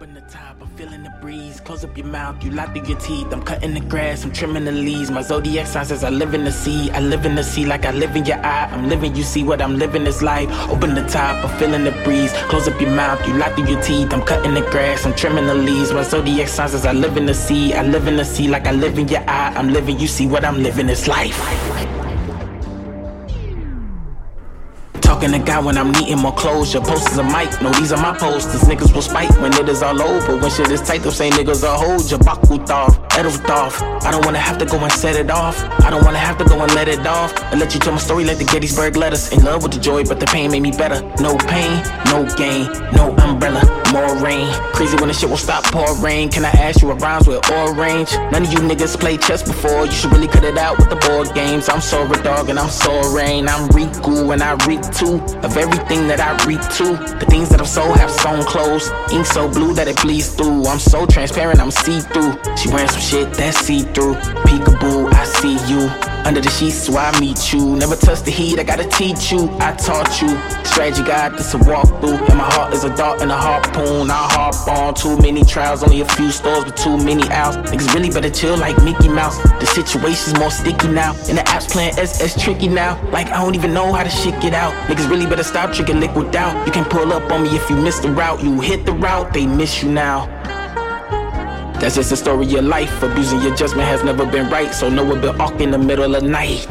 Open the top, I'm feeling the breeze. Close up your mouth, you lock through your teeth. I'm cutting the grass, I'm trimming the leaves. My zodiac sign says I live in the sea. I live in the sea like I live in your eye. I'm living, you see what I'm living this life. Open the top, I'm feeling the breeze. Close up your mouth, you lock through your teeth. I'm cutting the grass, I'm trimming the leaves. My zodiac sign says I live in the sea. I live in the sea like I live in your eye. I'm living, you see what I'm living this life. Talking to God when I'm needing more closure. Posters of mic, no, these are my posters. Niggas will spite when it is all over. When shit is tight, they'll say niggas will hold you. Bakutov, Edelthoff. I don't wanna have to go and set it off. I don't wanna have to go and let it off. And let you tell my story like the Gettysburg letters. In love with the joy, but the pain made me better. No pain, no gain, no umbrella, more rain. Crazy when the shit will stop pouring. Rain. Can I ask you what rhymes with orange? None of you niggas play chess before. You should really cut it out with the board games. I'm sorry, dog, and I'm soaring. I'm Riku and I reek too of everything that I read to. The things that I've sold have sewn clothes. Ink so blue that it bleeds through. I'm so transparent, I'm see through. She wearing some shit that's see through. Peekaboo, I see you. Under the sheets, so I meet you. Never touch the heat, I gotta teach you. I taught you. Strategy guide, this a walkthrough. And my heart is a dart and a harpoon. I harp on too many trials, only a few stores but too many outs. Niggas really better chill like Mickey Mouse. The situation's more sticky now. And the app's playing SS tricky now. Like I don't even know how to shit get out. Niggas really better stop drinking liquid doubt. You can pull up on me if you miss the route. You hit the route, they miss you now. That's just the story of life. Abusing your judgment has never been right. So no one been awk in the middle of night.